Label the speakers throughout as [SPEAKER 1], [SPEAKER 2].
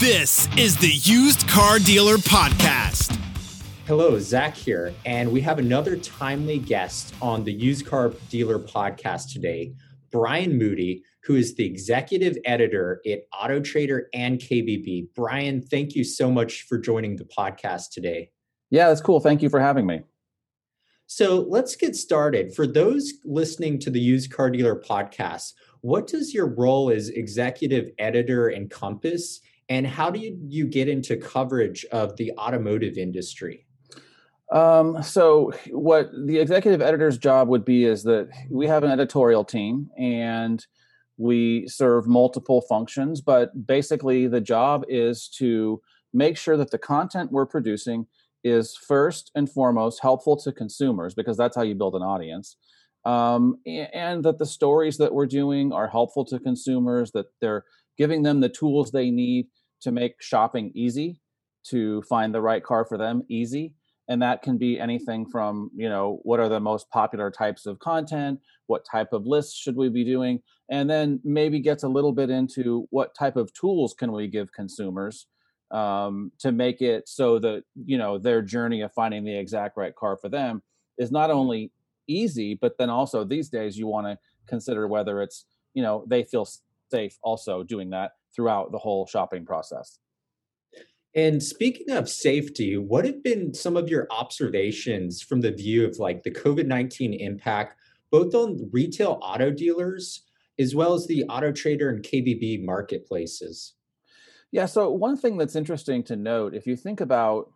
[SPEAKER 1] This is the Used Car Dealer Podcast.
[SPEAKER 2] Hello, Zach here, and we have another timely guest on the Used Car Dealer Podcast today, Brian Moody, who is the executive editor at Auto Trader and KBB. Brian, thank you so much for joining the podcast today.
[SPEAKER 3] Yeah, that's cool. Thank you for having me.
[SPEAKER 2] So let's get started. For those listening to the Used Car Dealer podcast, what does your role as executive editor encompass? And how do you, you get into coverage of the automotive industry?
[SPEAKER 3] Um, so, what the executive editor's job would be is that we have an editorial team and we serve multiple functions, but basically, the job is to make sure that the content we're producing is first and foremost helpful to consumers because that's how you build an audience. Um, and that the stories that we're doing are helpful to consumers, that they're giving them the tools they need to make shopping easy, to find the right car for them easy. And that can be anything from, you know, what are the most popular types of content? What type of lists should we be doing? And then maybe gets a little bit into what type of tools can we give consumers um, to make it so that, you know, their journey of finding the exact right car for them is not only easy, but then also these days you want to consider whether it's, you know, they feel safe also doing that throughout the whole shopping process.
[SPEAKER 2] And speaking of safety, what have been some of your observations from the view of like the COVID 19 impact, both on retail auto dealers as well as the auto trader and KBB marketplaces?
[SPEAKER 3] Yeah, so one thing that's interesting to note, if you think about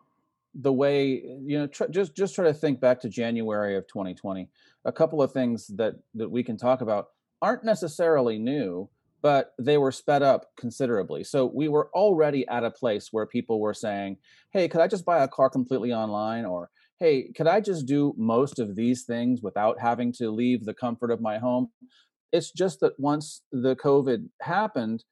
[SPEAKER 3] the way you know tr- just just try to think back to january of 2020 a couple of things that that we can talk about aren't necessarily new but they were sped up considerably. So we were already at a place where people were saying hey could i just buy a car completely online? or hey could i just do most of these things without having to leave the comfort of my home? It's just that once the covid happened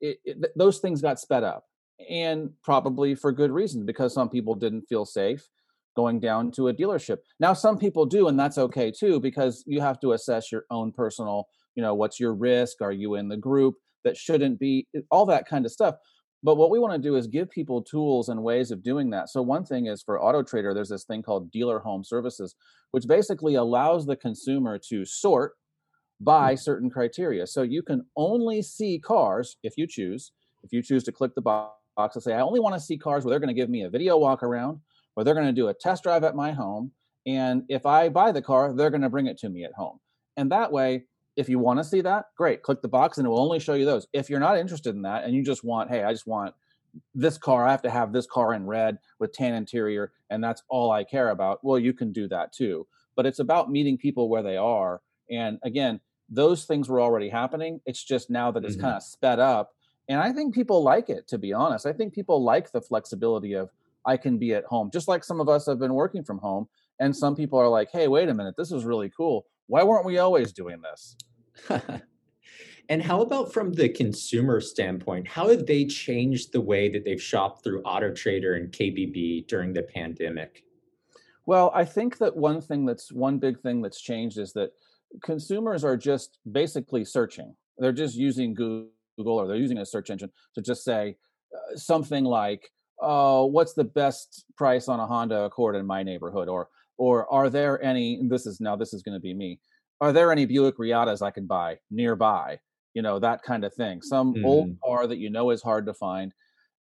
[SPEAKER 3] it, it, those things got sped up and probably for good reason because some people didn't feel safe going down to a dealership. Now some people do and that's okay too because you have to assess your own personal, you know, what's your risk, are you in the group that shouldn't be all that kind of stuff. But what we want to do is give people tools and ways of doing that. So one thing is for Auto Trader there's this thing called dealer home services which basically allows the consumer to sort by mm. certain criteria. So you can only see cars if you choose, if you choose to click the box box and say, I only want to see cars where they're going to give me a video walk around, where they're going to do a test drive at my home. And if I buy the car, they're going to bring it to me at home. And that way, if you want to see that, great, click the box and it will only show you those. If you're not interested in that and you just want, hey, I just want this car, I have to have this car in red with tan interior, and that's all I care about, well, you can do that too. But it's about meeting people where they are. And again, those things were already happening. It's just now that it's mm-hmm. kind of sped up and I think people like it, to be honest. I think people like the flexibility of I can be at home, just like some of us have been working from home. And some people are like, hey, wait a minute, this is really cool. Why weren't we always doing this?
[SPEAKER 2] and how about from the consumer standpoint? How have they changed the way that they've shopped through Auto Trader and KBB during the pandemic?
[SPEAKER 3] Well, I think that one thing that's one big thing that's changed is that consumers are just basically searching. They're just using Google or they're using a search engine to just say uh, something like, "Oh, what's the best price on a Honda Accord in my neighborhood?" or or are there any? This is now this is going to be me. Are there any Buick Reattas I can buy nearby? You know that kind of thing. Some mm. old car that you know is hard to find,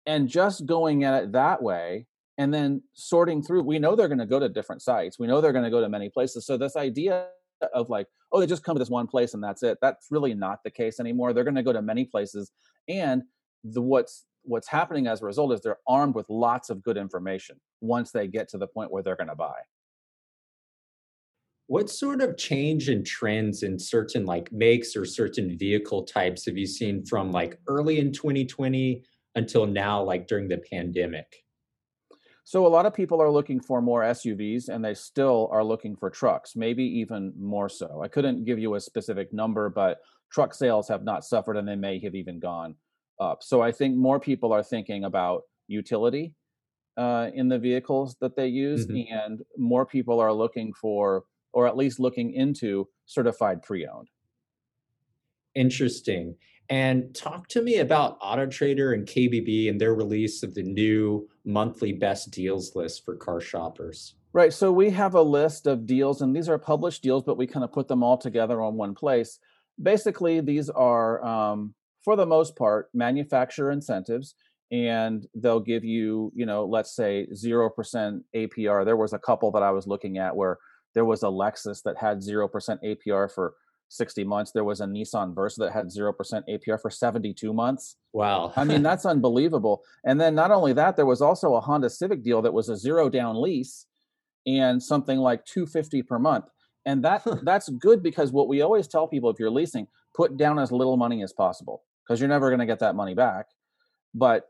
[SPEAKER 3] and just going at it that way and then sorting through we know they're going to go to different sites we know they're going to go to many places so this idea of like, oh, they just come to this one place and that's it. That's really not the case anymore. They're going to go to many places, and the what's what's happening as a result is they're armed with lots of good information once they get to the point where they're going to buy.
[SPEAKER 2] What sort of change in trends in certain like makes or certain vehicle types have you seen from like early in 2020 until now, like during the pandemic?
[SPEAKER 3] So a lot of people are looking for more SUVs and they still are looking for trucks, maybe even more so. I couldn't give you a specific number, but truck sales have not suffered and they may have even gone up. So I think more people are thinking about utility uh, in the vehicles that they use, mm-hmm. and more people are looking for, or at least looking into, certified pre owned.
[SPEAKER 2] Interesting. And talk to me about Auto Trader and KBB and their release of the new monthly best deals list for car shoppers.
[SPEAKER 3] Right. So we have a list of deals, and these are published deals, but we kind of put them all together on one place. Basically, these are, um, for the most part, manufacturer incentives, and they'll give you, you know, let's say 0% APR. There was a couple that I was looking at where there was a Lexus that had 0% APR for 60 months. There was a Nissan Versa that had 0% APR for 72 months.
[SPEAKER 2] Wow.
[SPEAKER 3] I mean, that's unbelievable. And then not only that, there was also a Honda Civic deal that was a zero down lease and something like 250 per month. And that that's good because what we always tell people if you're leasing, put down as little money as possible because you're never going to get that money back. But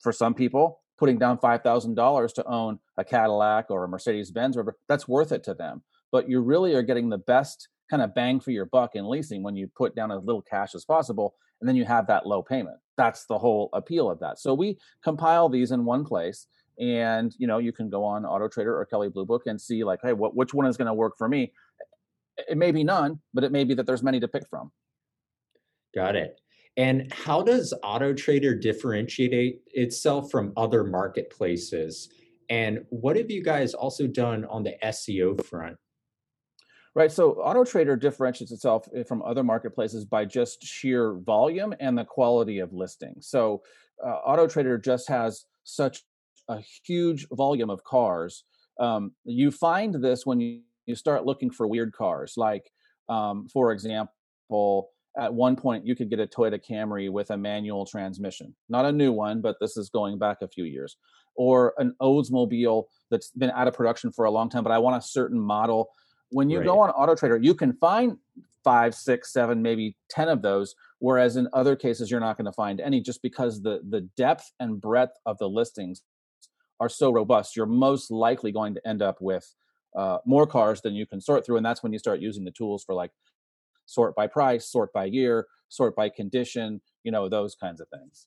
[SPEAKER 3] for some people, putting down $5,000 to own a Cadillac or a Mercedes Benz, that's worth it to them. But you really are getting the best kind of bang for your buck in leasing when you put down as little cash as possible and then you have that low payment. That's the whole appeal of that. So we compile these in one place and you know you can go on auto trader or kelley blue book and see like hey what which one is going to work for me? It may be none but it may be that there's many to pick from.
[SPEAKER 2] Got it. And how does auto trader differentiate itself from other marketplaces and what have you guys also done on the seo front
[SPEAKER 3] Right. So Auto Trader differentiates itself eh, from other marketplaces by just sheer volume and the quality of listings. So uh, Auto Trader just has such a huge volume of cars. Um, you find this when you, you start looking for weird cars. Like, um, for example, at one point you could get a Toyota Camry with a manual transmission, not a new one, but this is going back a few years, or an Oldsmobile that's been out of production for a long time, but I want a certain model when you right. go on Auto Trader, you can find five, six, seven, maybe ten of those. Whereas in other cases, you're not going to find any, just because the the depth and breadth of the listings are so robust. You're most likely going to end up with uh, more cars than you can sort through, and that's when you start using the tools for like sort by price, sort by year, sort by condition, you know, those kinds of things.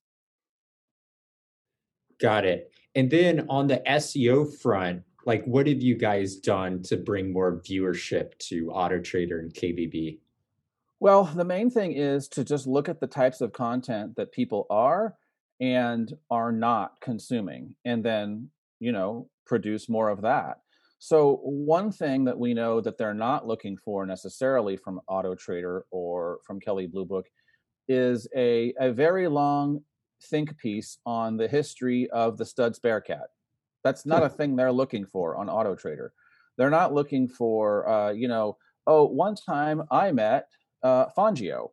[SPEAKER 2] Got it. And then on the SEO front, like what have you guys done to bring more viewership to auto trader and kbb
[SPEAKER 3] well the main thing is to just look at the types of content that people are and are not consuming and then you know produce more of that so one thing that we know that they're not looking for necessarily from auto trader or from kelley blue book is a, a very long think piece on the history of the Stutz Bearcat that's not a thing they're looking for on Auto Trader. They're not looking for, uh, you know, oh, one time I met uh, Fangio.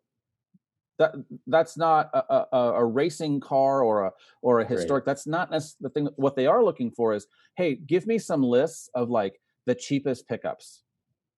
[SPEAKER 3] That that's not a, a, a, racing car or a or a historic. Right. That's not the thing. What they are looking for is, hey, give me some lists of like the cheapest pickups.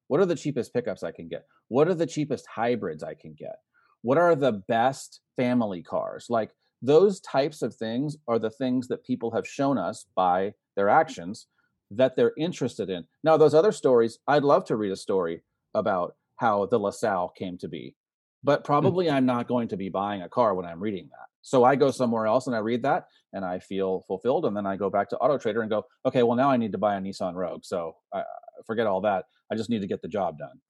[SPEAKER 3] What are the cheapest pickups I can get? What are the cheapest hybrids I can get? What are the best family cars? Like those types of things are the things that people have shown us by their actions that they're interested in. Now, those other stories, I'd love to read a story about how the LaSalle came to be, but hmm. probably mm-hmm. I'm not going to be buying a car when I'm reading that. So I go somewhere else and I read that and I feel fulfilled. And then I go back to Auto Trader and go, okay, well, now I need to buy a Nissan Rogue. So I forget all that. I just need to get the job done.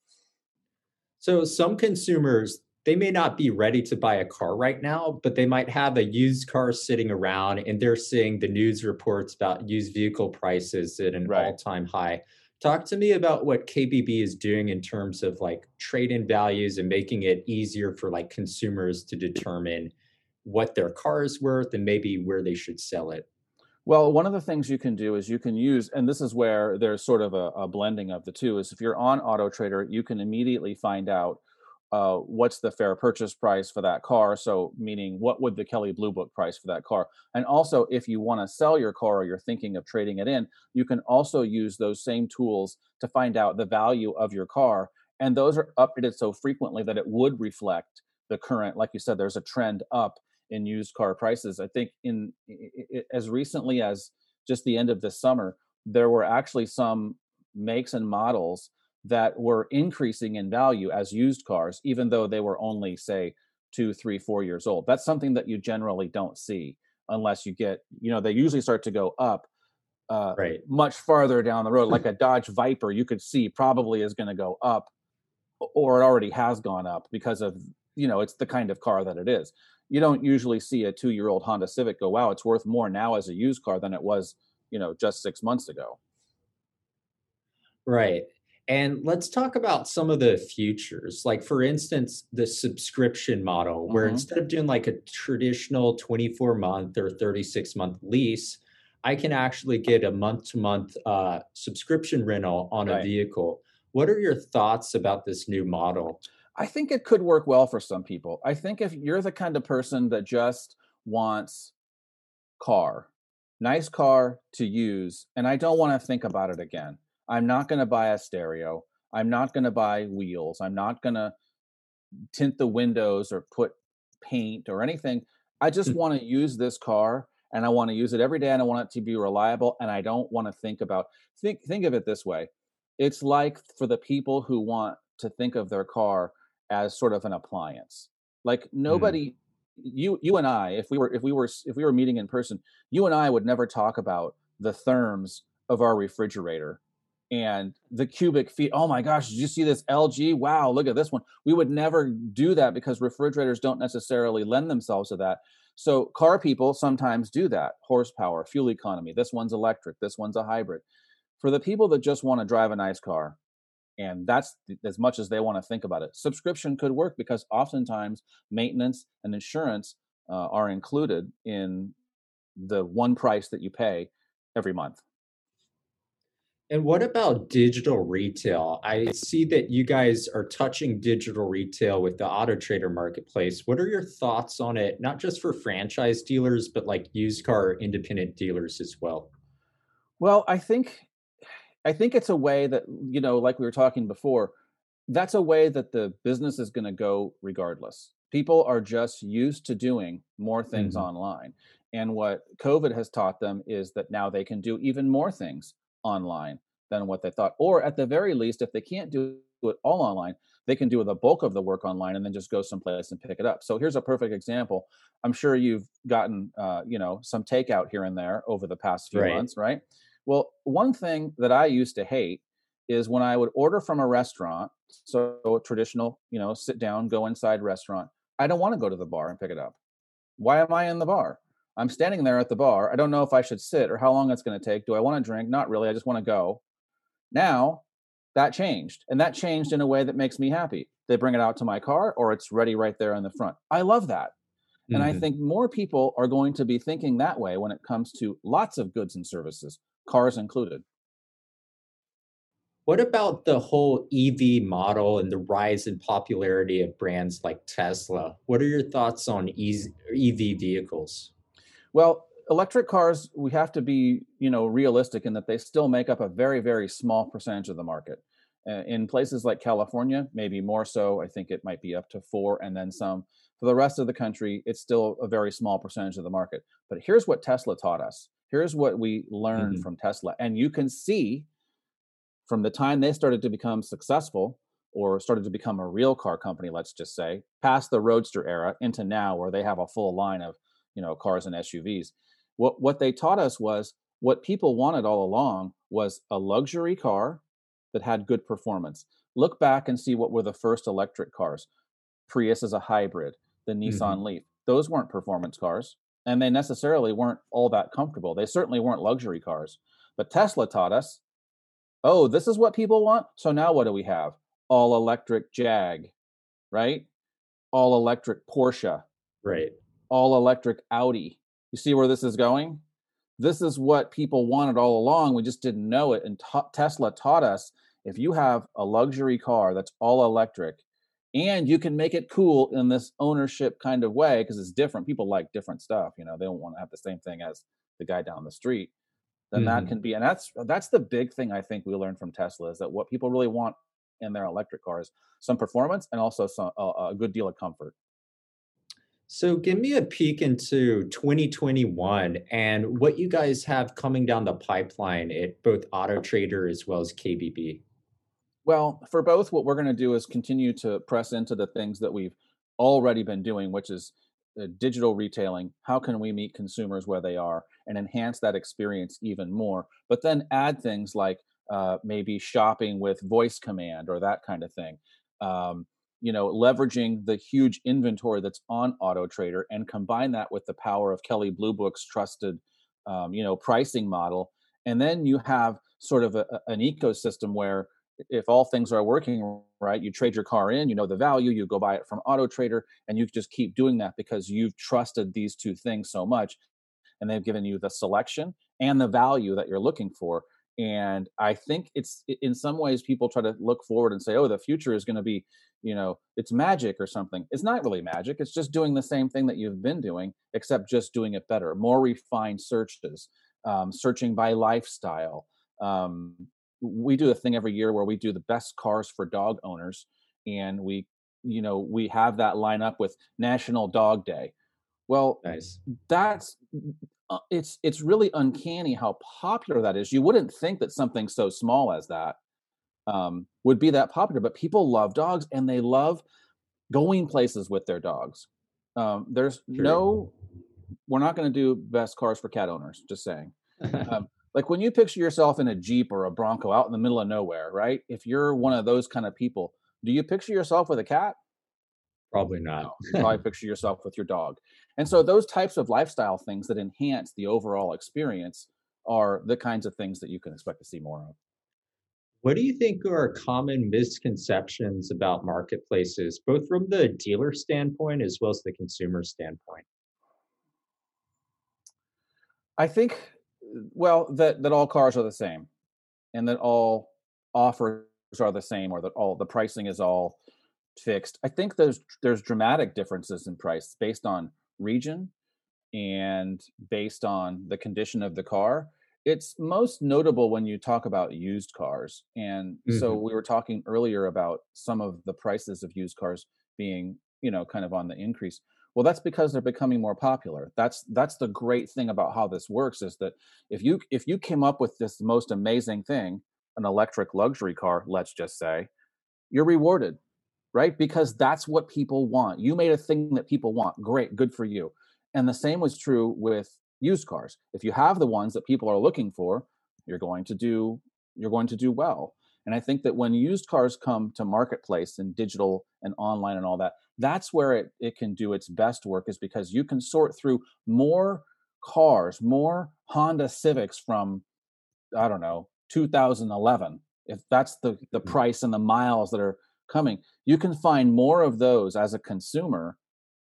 [SPEAKER 2] So some consumers they may not be ready to buy a car right now, but they might have a used car sitting around and they're seeing the news reports about used vehicle prices at an right. all time high. Talk to me about what KBB is doing in terms of like trade in values and making it easier for like consumers to determine what their car is worth and maybe where they should sell it.
[SPEAKER 3] Well, one of the things you can do is you can use, and this is where there's sort of a, a blending of the two, is if you're on Auto Trader, you can immediately find out uh, what's the fair purchase price for that car? So, meaning what would the Kelley Blue Book price for that car? And also, if you want to sell your car or you're thinking of trading it in, you can also use those same tools to find out the value of your car. And those are updated so frequently that it would reflect the current, like you said, there's a trend up in used car prices. I think in as recently as just the end of this summer, there were actually some makes and models that were increasing in value as used cars, even though they were only, say, two, three, four years old. That's something that you generally don't see unless you get, you know, they usually start to go up uh, right. much farther down the road. Like a Dodge Viper, you could see probably is going to go up, or it already has gone up because of you know it's the kind of car that it is you don't usually see a two year old honda civic go wow it's worth more now as a used car than it was you know just six months ago
[SPEAKER 2] right and let's talk about some of the futures like for instance the subscription model where mm-hmm. instead of doing like a traditional 24 month or 36 month lease i can actually get a month to month subscription rental on right. a vehicle what are your thoughts about this new model
[SPEAKER 3] I think it could work well for some people. I think if you're the kind of person that just wants car, nice car to use, and I don't want to think about it again. I'm not going to buy a stereo. I'm not going to buy wheels. I'm not going to tint the windows or put paint or anything. I just mm. want to use this car and I want to use it every day and I want it to be reliable and I don't want to think about think think of it this way. It's like for the people who want to think of their car as sort of an appliance. Like mm-hmm. nobody mm. you you and I if we were if we were if we were meeting in person, you and I would never talk about the therms of our refrigerator and the cubic feet. Oh my gosh, did you see this LG? Wow, look at this one. We would never do that because refrigerators don't necessarily lend themselves to that. So car people sometimes do that. Horsepower, fuel economy. This one's electric, this one's a hybrid. For the people that just want to drive a nice car, and that's as much as they want to think about it subscription could work because oftentimes maintenance and insurance uh, are included in the one price that you pay every month
[SPEAKER 2] and what about digital retail? I see that you guys are touching digital retail with the Auto Trader marketplace. What are your thoughts on it, not just for franchise dealers, but like used car independent dealers as well?
[SPEAKER 3] Well, I think I think it's a way that, you know, like we were talking before, that's a way that the business is going to go regardless. People are just used to doing more things mm-hmm. online. And what COVID has taught them is that now they can do even more things online than what they thought. Or at the very least, if they can't do it all online, they can do the bulk of the work online and then just go someplace and pick it up. So here's a perfect example. I'm sure you've gotten, uh, you know, some takeout here and there over the past few right. months, right? Well, one thing that I used to hate is when I would order from a restaurant, so a traditional, you know, sit down, go inside restaurant. I don't want to go to the bar and pick it up. Why am I in the bar? I'm standing there at the bar. I don't know if I should sit or how long it's going to take. Do I want to drink? Not really. I just want to go. Now, that changed. And that changed in a way that makes me happy. They bring it out to my car or it's ready right there in the front. I love that. Mm-hmm. And I mm-hmm. think more people are going to be thinking that way when it comes to lots of goods and services cars included.
[SPEAKER 2] What about the whole EV model and the rise in popularity of brands like Tesla? What are your thoughts on EV vehicles?
[SPEAKER 3] Well, electric cars, we have to be, you know, realistic in that they still make up a very, very small percentage of the market. Uh, in places like California, maybe more so. I think it might be up to four and then some. For the rest of the country, it's still a very small percentage of the market. But here's what Tesla taught us here's what we learned mm-hmm. from Tesla. And you can see from the time they started to become successful or started to become a real car company, let's just say, past the Roadster era into now where they have a full line of, you know, cars and SUVs. What what they taught us was what people wanted all along was a luxury car that had good performance. Look back and see what were the first electric cars. Prius is a hybrid, the Nissan mm-hmm. Leaf. Those weren't performance cars and they necessarily weren't all that comfortable. They certainly weren't luxury cars. But Tesla taught us, oh, this is what people want. So now what do we have? All electric Jag, right? All electric Porsche,
[SPEAKER 2] right?
[SPEAKER 3] All electric Audi. You see where this is going? This is what people wanted all along. We just didn't know it. And Tesla taught us if you have a luxury car that's all electric, and you can make it cool in this ownership kind of way because it's different people like different stuff you know they don't want to have the same thing as the guy down the street then mm-hmm. that can be and that's that's the big thing i think we learned from tesla is that what people really want in their electric cars some performance and also some a, a good deal of comfort
[SPEAKER 2] so give me a peek into 2021 and what you guys have coming down the pipeline at both auto trader as well as kbb
[SPEAKER 3] well, for both, what we're going to do is continue to press into the things that we've already been doing, which is uh, digital retailing. How can we meet consumers where they are and enhance that experience even more? But then add things like uh, maybe shopping with voice command or that kind of thing. Um, you know leveraging the huge inventory that's on auto trader and combine that with the power of kelley blue book's trusted um, you know pricing model. And then you have sort of a, an ecosystem where if all things are working right you trade your car in you know the value you go buy it from auto trader and you just keep doing that because you've trusted these two things so much and they've given you the selection and the value that you're looking for and i think it's in some ways people try to look forward and say oh the future is going to be you know it's magic or something. It's not really magic it's just doing the same thing that you've been doing except just doing it better more refined searches um, searching by lifestyle um, we do a thing every year where we do the best cars for dog owners and we you know we have that line up with national dog day. Well
[SPEAKER 2] nice.
[SPEAKER 3] that's it's it's really uncanny how popular that is. You wouldn't think that something so small as that um, would be that popular but people love dogs and they love going places with their dogs. Um, there's no we're not going to do best cars for cat owners just saying. Um, like when you picture yourself in a jeep or a bronco out in the middle of nowhere right? If you're one of those kind of people do you picture yourself with a cat
[SPEAKER 2] probably not. No,
[SPEAKER 3] you probably picture yourself with your dog. And so those types of lifestyle things that enhance the overall experience are the kinds of things that you can expect to see more of.
[SPEAKER 2] What do you think are common misconceptions about marketplaces both from the dealer standpoint as well as the consumer standpoint?
[SPEAKER 3] I think well that that all cars are the same and that all offers are the same or that all the pricing is all fixed. I think there's there's dramatic differences in price based on region and based on the condition of the car. It's most notable when you talk about used cars and mm-hmm. so we were talking earlier about some of the prices of used cars being you know kind of on the increase. Well that's because they're becoming more popular. That's that's the great thing about how this works is that if you if you came up with this most amazing thing an electric luxury car let's just say you're rewarded right? Because that's what people want. You made a thing that people want. Great good for you. And the same was true with used cars. If you have the ones that people are looking for you're going to do you're going to do well. And i think that when used cars come to marketplace and digital and online and all that that's where it, it can do its best work is because you can sort through more cars more honda civics from i don't know 2011 if that's the the mm-hmm. price and the miles that are coming. You can find more of those as a consumer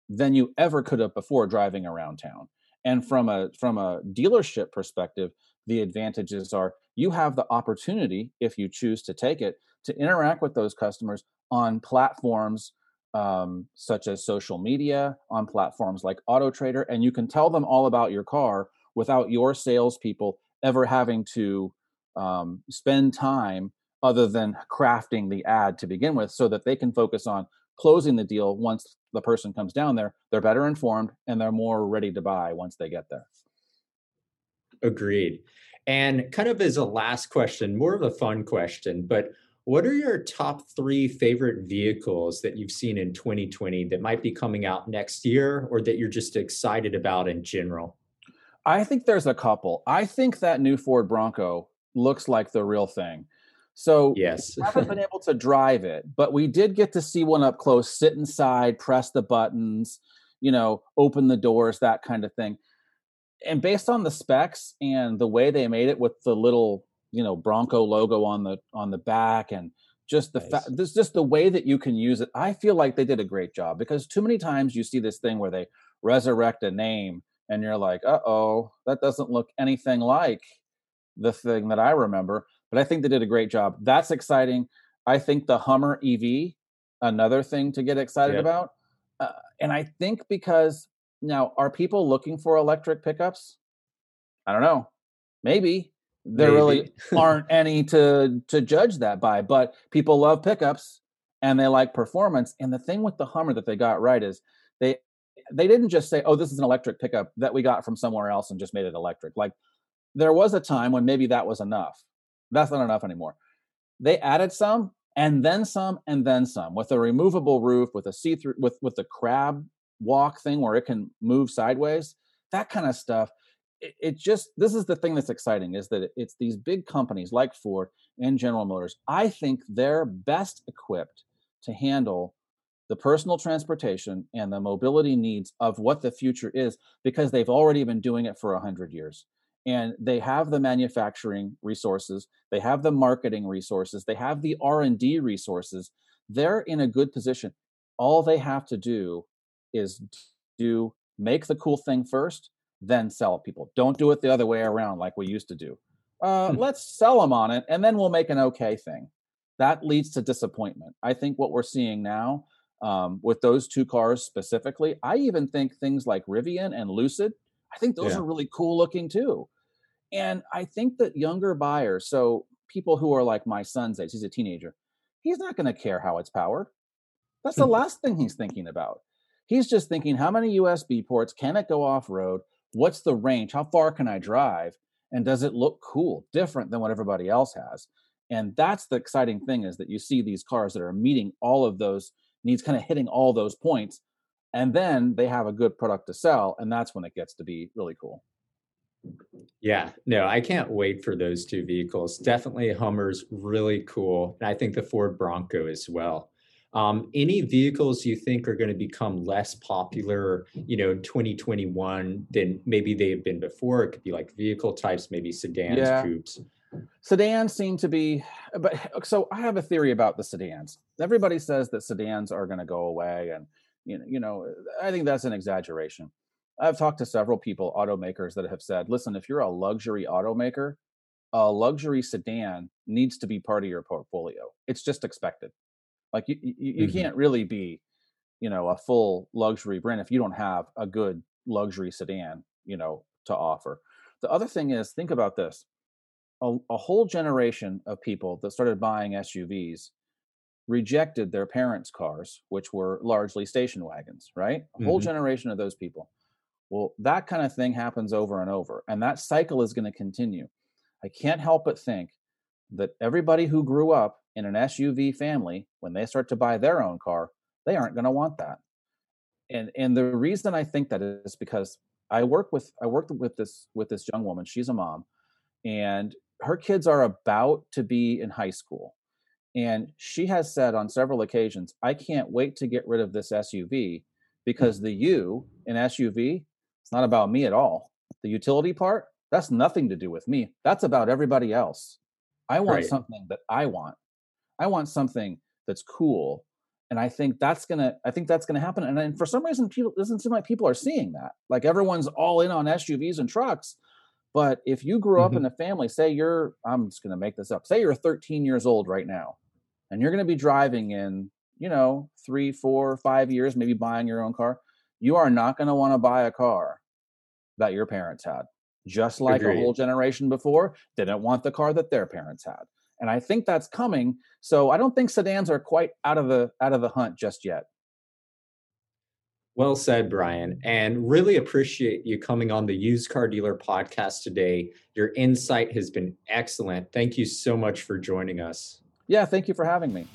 [SPEAKER 3] than you ever could have before driving around town. And from a from a dealership perspective the advantages are you have the opportunity if you choose to take it to interact with those customers on platforms um, such as social media, on platforms like Auto Trader, and you can tell them all about your car without your salespeople ever having to um, spend time other than crafting the ad to begin with so that they can focus on closing the deal once the person comes down there. They're better informed and they're more ready to buy once they get there.
[SPEAKER 2] Agreed. And kind of as a last question, more of a fun question, but what are your top three favorite vehicles that you've seen in 2020 that might be coming out next year or that you're just excited about in general?
[SPEAKER 3] I think there's a couple. I think that new Ford Bronco looks like the real thing. So
[SPEAKER 2] yes,
[SPEAKER 3] haven't been able to drive it, but we did get to see one up close, sit inside, press the buttons, you know, open the doors, that kind of thing. And based on the specs and the way they made it with the little you know Bronco logo on the on the back and just the nice. fact this just the way that you can use it i feel like they did a great job because too many times you see this thing where they resurrect a name and you're like uh-oh that doesn't look anything like the thing that i remember but i think they did a great job. That's exciting. I think the hummer ev another thing to get excited yep. about uh, and i think because now are people looking for electric pickups? I don't know. Maybe. There Maybe. really aren't any to to judge that by but people love pickups and they like performance and the thing with the hummer that they got right is they they didn't just say oh this is an electric pickup that we got from somewhere else and just made it electric. Like there was a time when maybe that was enough. That's not enough anymore. They added some and then some and then some with a removable roof with a see-through with with the crab walk thing where it can move sideways that kind of stuff. It, just this is the thing that's exciting is that it's these big companies like Ford and General Motors. I think they're best equipped to handle the personal transportation and the mobility needs of what the future is because they've already been doing it for 100 years and they have the manufacturing resources they have the marketing resources they have the r&d resources they're in a good position. All they have to do is do make the cool thing first then sell people. Don't do it the other way around like we used to do. Uh, hmm. let's sell them on it and then we'll make an okay thing. That leads to disappointment. I think what we're seeing now um, with those two cars specifically i even think things like rivian and lucid i think those yeah. are really cool looking too and I think that younger buyers, so people who are like my son's age, he's a teenager, he's not going to care how it's powered. That's the last thing he's thinking about. He's just thinking, how many USB ports can it go off road? What's the range? How far can I drive? And does it look cool, different than what everybody else has? And that's the exciting thing is that you see these cars that are meeting all of those needs, kind of hitting all those points. And then they have a good product to sell. And that's when it gets to be really cool.
[SPEAKER 2] Yeah, no, I can't wait for those two vehicles. Definitely Hummer's really cool. And I think the Ford Bronco as well. Um, any vehicles you think are going to become less popular, you know, 2021 than maybe they've been before? It could be like vehicle types, maybe sedans, yeah. coupes.
[SPEAKER 3] Sedans seem to be, but so I have a theory about the sedans. Everybody says that sedans are going to go away, and you know, you know, I think that's an exaggeration. I've talked to several people, automakers, that have said, listen, if you're a luxury automaker, a luxury sedan needs to be part of your portfolio. It's just expected. Like you, you, you mm-hmm. can't really be, you know, a full luxury brand if you don't have a good luxury sedan, you know, to offer. The other thing is, think about this: a, a whole generation of people that started buying SUVs rejected their parents' cars, which were largely station wagons. Right? A whole mm-hmm. generation of those people well, that kind of thing happens over and over, and that cycle is going to continue. I can't help but think that everybody who grew up in an SUV family, when they start to buy their own car, they aren't going to want that. And and the reason I think that is because I work with I worked with this with this young woman. She's a mom, and her kids are about to be in high school. And she has said on several occasions, I can't wait to get rid of this SUV because the U in SUV it's not about me at all. The utility part, that's nothing to do with me. That's about everybody else. I want right. something that I want. I want something that's cool. And I think that's gonna I think that's gonna happen. And then for some reason people it doesn't seem like people are seeing that. Like everyone's all in on SUVs and trucks. But if you grew up mm-hmm. in a family, say you're I'm just gonna make this up, say you're 13 years old right now, and you're gonna be driving in, you know, three, four, five years, maybe buying your own car you are not going to want to buy a car that your parents had. Just like Agreed. a whole generation before didn't want the car that their parents had. And I think that's coming. So I don't think sedans are quite out of the out of the hunt just yet.
[SPEAKER 2] Well said, Brian, and really appreciate you coming on the Used Car Dealer podcast today. Your insight has been excellent. Thank you so much for joining us.
[SPEAKER 3] Yeah, thank you for having me.